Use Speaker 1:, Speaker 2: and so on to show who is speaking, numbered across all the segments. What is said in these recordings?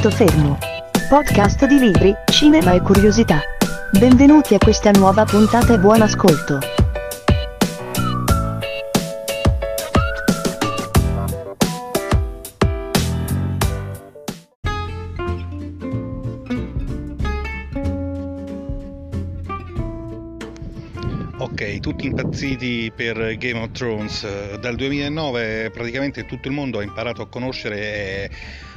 Speaker 1: Punto fermo. Podcast di libri, cinema e curiosità. Benvenuti a questa nuova puntata e buon ascolto.
Speaker 2: Ok, tutti impazziti per Game of Thrones. Dal 2009 praticamente tutto il mondo ha imparato a conoscere e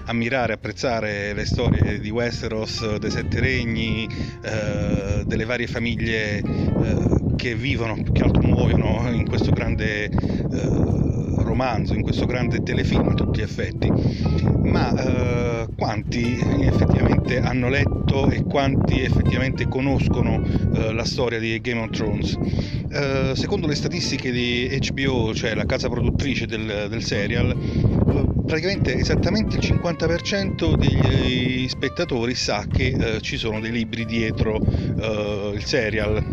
Speaker 2: ammirare, apprezzare le storie di Westeros, dei Sette Regni, eh, delle varie famiglie eh, che vivono, più che altro muoiono in questo grande eh, romanzo, in questo grande telefilm a tutti gli effetti. Ma eh, quanti effettivamente hanno letto e quanti effettivamente conoscono eh, la storia di Game of Thrones? Eh, secondo le statistiche di HBO, cioè la casa produttrice del, del serial, praticamente esattamente il 50% degli spettatori sa che eh, ci sono dei libri dietro eh, il serial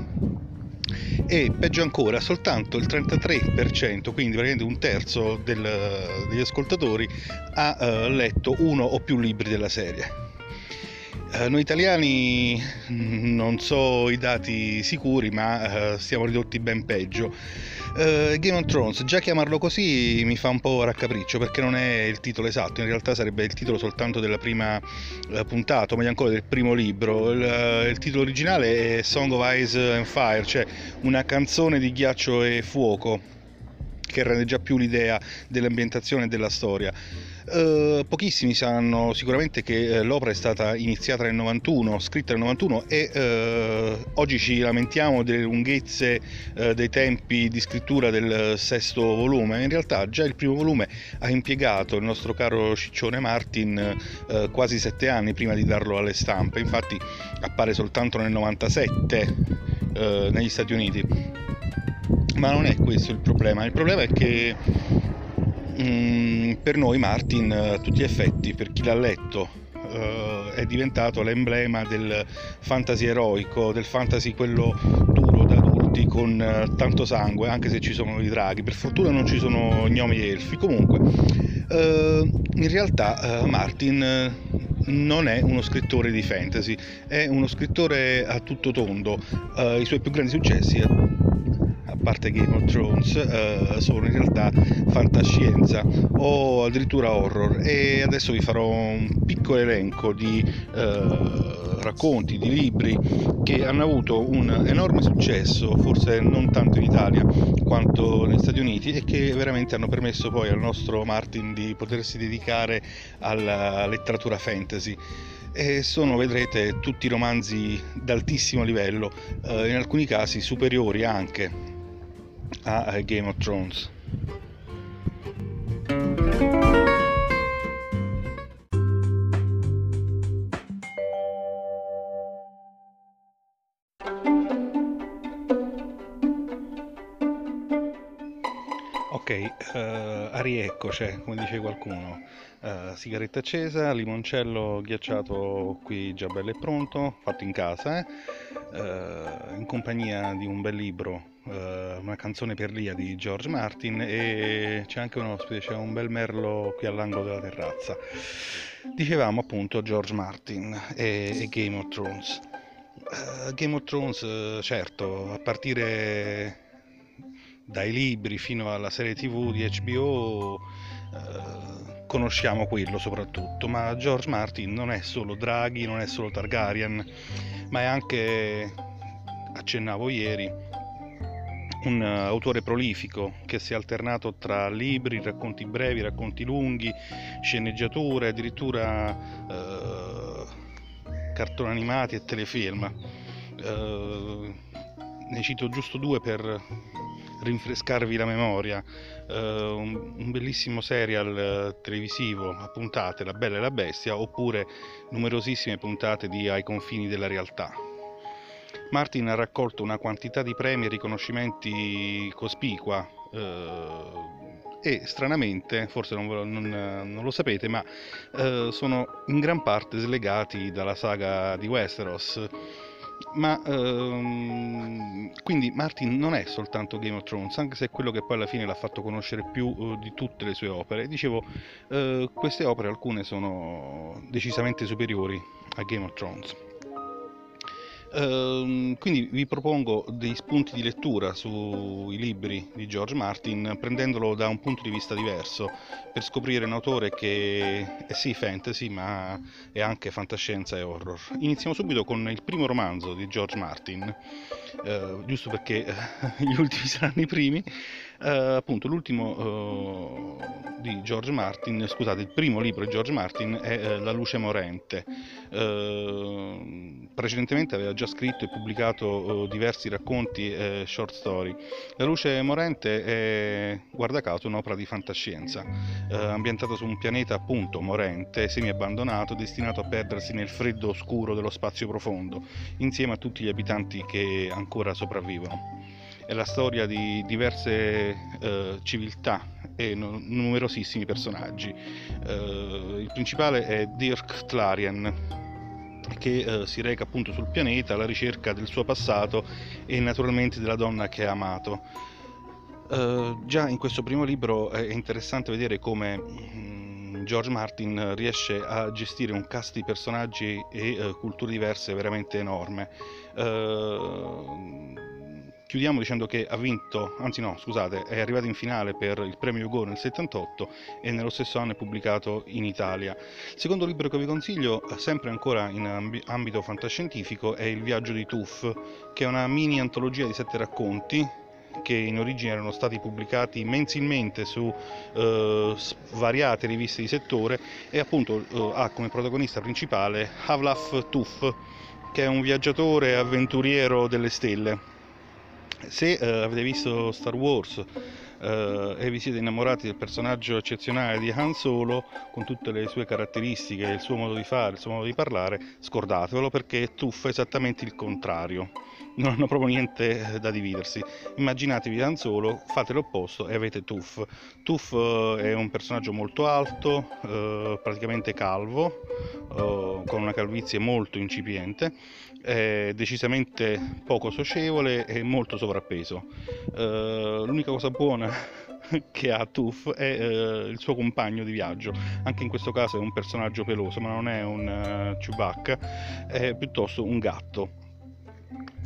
Speaker 2: e peggio ancora soltanto il 33%, quindi praticamente un terzo del, degli ascoltatori ha eh, letto uno o più libri della serie. Eh, noi italiani mm, non so i dati sicuri, ma eh, siamo ridotti ben peggio. Uh, Game of Thrones, già chiamarlo così mi fa un po' raccapriccio perché non è il titolo esatto, in realtà sarebbe il titolo soltanto della prima uh, puntata, o meglio ancora del primo libro. Il, uh, il, titolo originale è Song of Ice and Fire, cioè una canzone di ghiaccio e fuoco che rende già più l'idea dell'ambientazione e della storia. Uh, pochissimi sanno sicuramente che uh, l'opera è stata iniziata nel 91, scritta nel 91 e uh, oggi ci lamentiamo delle lunghezze dei tempi di scrittura del sesto volume. In realtà già il primo volume ha impiegato il nostro caro Ciccione Martin quasi sette anni prima di darlo alle stampe, infatti appare soltanto nel 97 negli Stati Uniti. Ma non è questo il problema, il problema è che mm, per noi Martin a tutti gli effetti, per chi l'ha letto, uh, è diventato l'emblema del fantasy eroico, del fantasy quello duro da adulti con uh, tanto sangue, anche se ci sono i draghi. Per fortuna non ci sono gnomi e elfi. Comunque, in realtà Martin non è uno scrittore di fantasy, è uno scrittore a tutto tondo. I suoi più grandi successi parte Game of Thrones, eh, sono in realtà fantascienza o addirittura horror. E adesso vi farò un piccolo elenco di eh, racconti, di libri che hanno avuto un enorme successo, forse non tanto in Italia quanto negli Stati Uniti e che veramente hanno permesso poi al nostro Martin di potersi dedicare alla letteratura fantasy. E sono, vedrete, tutti romanzi d'altissimo livello, eh, in alcuni casi superiori anche a Game of Thrones. Ok, uh, arieccoce, come dice qualcuno. Uh, sigaretta accesa, limoncello ghiacciato qui già bello e pronto, fatto in casa, eh? uh, in compagnia di un bel libro uh, una canzone per Lia di George Martin e c'è anche un ospite, c'è un bel merlo qui all'angolo della terrazza. Dicevamo appunto George Martin e, e Game of Thrones. Uh, Game of Thrones, uh, certo, a partire dai libri fino alla serie tv di HBO conosciamo quello soprattutto, ma George Martin non è solo Draghi, non è solo Targaryen, ma è anche, accennavo ieri, un eh, autore prolifico che si è alternato tra libri, racconti brevi, racconti lunghi, sceneggiature, addirittura eh, cartoni animati e telefilm. Eh, ne cito giusto due per rinfrescarvi la memoria. Uh, un, un, bellissimo serial uh, televisivo a puntate, La Bella e la Bestia, oppure numerosissime puntate di Ai confini della realtà. Martin ha raccolto una quantità di premi e riconoscimenti cospicua eh, e stranamente, forse non, non, non lo sapete, ma eh, sono in gran parte slegati dalla saga di Westeros. Ma ehm, quindi Martin non è soltanto Game of Thrones, anche se è quello che poi alla fine l'ha fatto conoscere più uh, di tutte le sue opere. Dicevo, uh, queste opere alcune sono decisamente superiori a Game of Thrones. Uh, quindi vi propongo dei spunti di lettura sui libri di George Martin prendendolo da un punto di vista diverso per scoprire un autore che è sì fantasy ma è anche fantascienza e horror. Iniziamo subito con il primo romanzo di George Martin, uh, giusto perché gli ultimi saranno i primi. Uh, appunto l'ultimo uh, di George Martin, scusate, il primo libro di George Martin è uh, La luce morente. precedentemente aveva già scritto e pubblicato diversi racconti e short story. La luce morente è, guarda caso, un'opera di fantascienza, ambientata su un pianeta appunto morente, semi abbandonato, destinato a perdersi nel freddo oscuro dello spazio profondo, insieme a tutti gli abitanti che ancora sopravvivono è la storia di diverse eh, civiltà e no, numerosissimi personaggi. Eh, il principale è Dirk Tlarian, che eh, si reca appunto sul pianeta alla ricerca del suo passato e naturalmente della donna che ha amato. Uh, già in questo primo libro è interessante vedere come um, George Martin riesce a gestire un cast di personaggi e uh, culture diverse veramente enorme. Chiudiamo dicendo che ha vinto, anzi no, scusate, è arrivato in finale per il premio Hugo nel 78 e nello stesso anno è pubblicato in Italia. Il secondo libro che vi consiglio, sempre ancora in ambito fantascientifico, è Il viaggio di Tuff, che è una mini antologia di sette racconti che in origine erano stati pubblicati mensilmente su eh, svariate riviste di settore e appunto eh, ha come protagonista principale Havlaf Tuff, che è un viaggiatore avventuriero delle stelle se eh, avete visto Star Wars eh, e vi siete innamorati del personaggio eccezionale di Han Solo, con tutte le sue caratteristiche, il suo modo di fare, il suo modo di parlare, scordatevelo perché tuffa esattamente il contrario. Non hanno proprio niente da dividersi. Immaginatevi Han Solo, fate l'opposto e avete Tuff. Tuff eh, è un personaggio molto alto, eh, praticamente calvo, eh, con una calvizie molto incipiente è decisamente poco socievole e molto sovrappeso. Uh, l'unica cosa buona che ha Tuff è uh, il suo compagno di viaggio, anche in questo caso è un personaggio peloso, ma non è un uh, Chewbacca, è piuttosto un gatto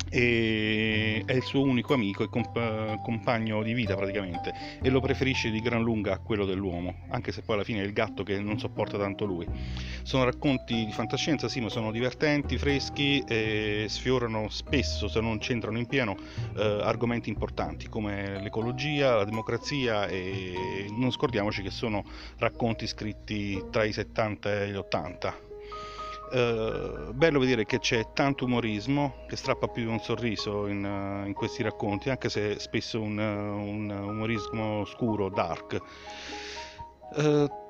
Speaker 2: e è il suo unico amico e comp- compagno di vita praticamente e lo preferisce di gran lunga a quello dell'uomo, anche se poi alla fine è il gatto che non sopporta tanto lui. Sono racconti di fantascienza, sì, ma sono divertenti, freschi e sfiorano spesso, se non c'entrano in pieno, eh, argomenti importanti come l'ecologia, la democrazia e non scordiamoci che sono racconti scritti tra i 70 e gli 80 Uh, bello vedere che c'è tanto umorismo che strappa più di un sorriso in, uh, in questi racconti, anche se spesso un, uh, un umorismo scuro, dark.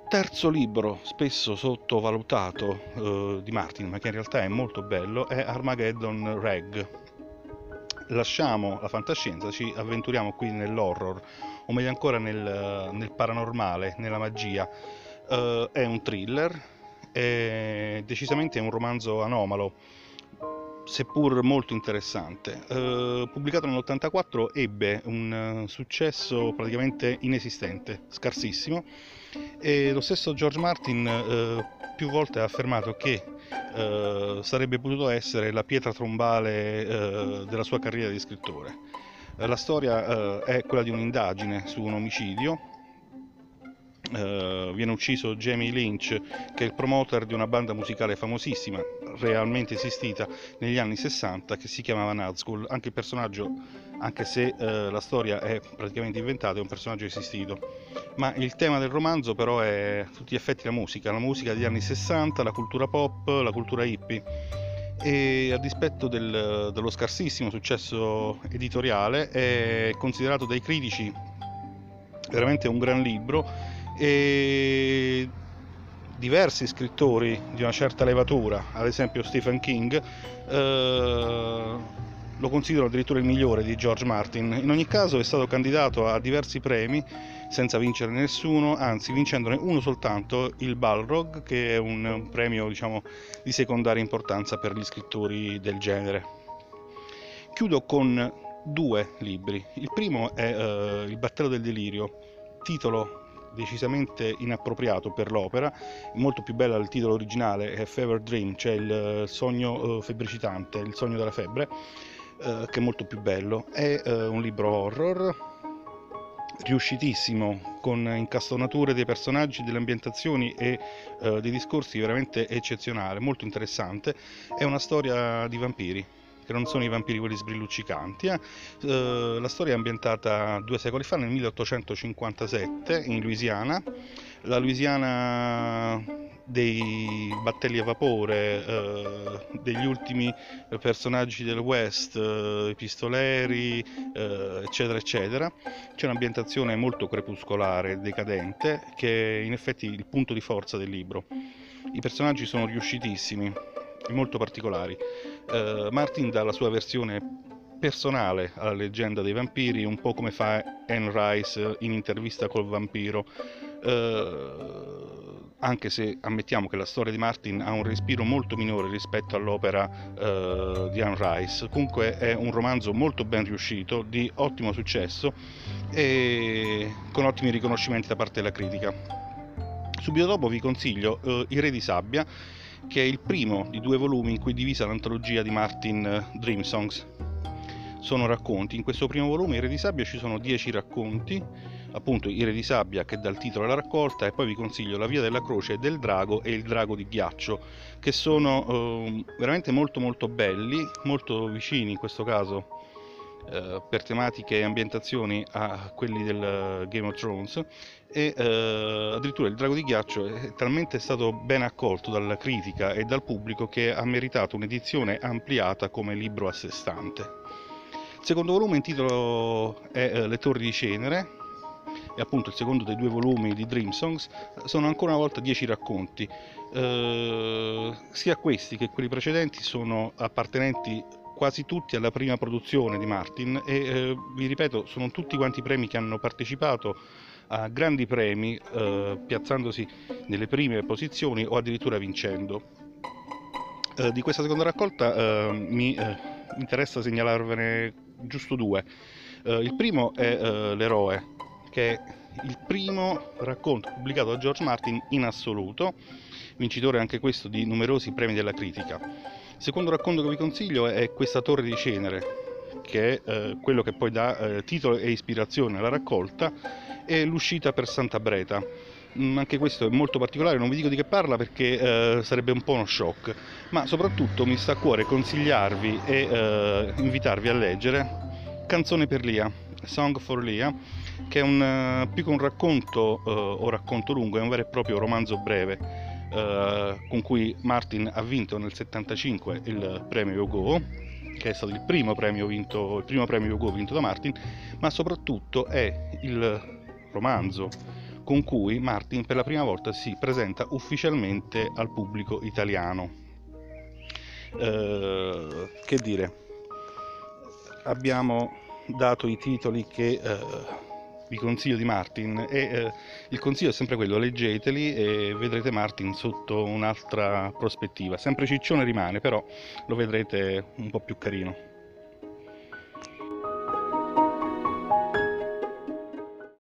Speaker 2: terzo libro, spesso sottovalutato di Martin, ma che in realtà è molto bello, è Armageddon Reg. Lasciamo la fantascienza, ci avventuriamo qui nell'horror, o meglio ancora nel, nel paranormale, nella magia. è un thriller è decisamente un romanzo anomalo, seppur molto interessante. Eh, pubblicato nell'84 ebbe un uh, successo praticamente inesistente, scarsissimo, e lo stesso George Martin eh, più volte ha affermato che eh, sarebbe potuto essere la pietra trombale eh, della sua carriera di scrittore. La storia eh, è quella di un'indagine su un omicidio Uh, viene ucciso Jamie Lynch, che è il promoter di una banda musicale famosissima, realmente esistita negli anni 60, che si chiamava Nazgul. Anche il personaggio, anche se uh, la storia è praticamente inventata, è un personaggio esistito. Ma il tema del romanzo però è a tutti gli effetti la musica, la musica degli anni 60, la cultura pop, la cultura hippie. E a dispetto del, dello scarsissimo successo editoriale è considerato dai critici veramente un gran libro e diversi scrittori di una certa levatura, ad esempio Stephen King, eh, lo considero addirittura il migliore di George Martin. In ogni caso è stato candidato a diversi premi senza vincere nessuno, anzi vincendone uno soltanto, il Balrog, che è un premio diciamo, di secondaria importanza per gli scrittori del genere. Chiudo con due libri. Il primo è uh, Il battello del delirio, titolo decisamente inappropriato per l'opera, molto più bella del titolo originale, è Fever Dream, cioè il sogno uh, febbricitante, il sogno della febbre, uh, che è molto più bello. È un libro horror riuscitissimo con incastonature dei personaggi, delle ambientazioni e uh, dei discorsi veramente eccezionale, molto interessante. È una storia di vampiri che non sono i vampiri quelli sbrilluccicanti. Eh. Uh, la storia è ambientata due secoli fa, nel 1857, in Louisiana. La Louisiana dei battelli a vapore, eh, degli ultimi personaggi del West, eh, pistoleri, eh, eccetera, eccetera. C'è un'ambientazione molto crepuscolare, decadente, che è in effetti il punto di forza del libro. I personaggi sono riuscitissimi molto particolari. Eh, Martin dà la sua versione personale alla leggenda dei vampiri, un po' come fa Anne Rice in intervista col vampiro. Uh, anche se ammettiamo che la storia di Martin ha un respiro molto minore rispetto all'opera uh, di Anne Rice, comunque è un romanzo molto ben riuscito, di ottimo successo e con ottimi riconoscimenti da parte della critica. Subito dopo vi consiglio uh, I Re di Sabbia, che è il primo di due volumi in cui è divisa l'antologia di Martin Dream Songs sono racconti. In questo primo volume, I Re di Sabbia, ci sono dieci racconti, appunto I Re di Sabbia che dà il titolo alla raccolta e poi vi consiglio La Via della Croce del Drago e Il Drago di Ghiaccio, che sono eh, veramente molto molto belli, molto vicini in questo caso eh, per tematiche e ambientazioni a quelli del Game of Thrones e eh, addirittura il Drago di Ghiaccio è talmente stato ben accolto dalla critica e dal pubblico che ha meritato un'edizione ampliata come libro a sé stante. Il secondo volume in titolo è eh, Le Torri di Cenere, è appunto il secondo dei due volumi di Dream Songs, sono ancora una volta dieci racconti. Eh, sia questi che quelli precedenti sono appartenenti quasi tutti alla prima produzione di Martin e eh, vi ripeto sono tutti quanti premi che hanno partecipato a grandi premi eh, piazzandosi nelle prime posizioni o addirittura vincendo. Eh, di questa seconda raccolta eh, mi eh, interessa segnalarvene giusto due. Uh, il primo è L'eroe, che è il primo racconto pubblicato da George Martin in assoluto, vincitore anche questo di numerosi premi della critica. Il secondo racconto che vi consiglio è Questa torre di cenere, che è uh, quello che poi dà titolo e ispirazione alla raccolta, e l'uscita per Santa Breta. Mm, anche questo è molto particolare, non vi dico di che parla perché eh, sarebbe un po' uno shock, ma soprattutto mi sta a cuore consigliarvi e eh, invitarvi a leggere Canzone per Lia, Song for Lia, che è un, eh, più che un racconto eh, o racconto lungo, è un vero e proprio romanzo breve eh, con cui Martin ha vinto nel 75 il premio Yogo che è stato il primo premio vinto, il primo premio Yogo vinto da Martin, ma soprattutto è il romanzo con cui Martin per la prima volta si presenta ufficialmente al pubblico italiano. Eh, che dire, abbiamo dato i titoli che eh, vi consiglio di Martin e eh, il consiglio è sempre quello, leggeteli e vedrete Martin sotto un'altra prospettiva. Sempre ciccione rimane, però lo vedrete un po' più carino.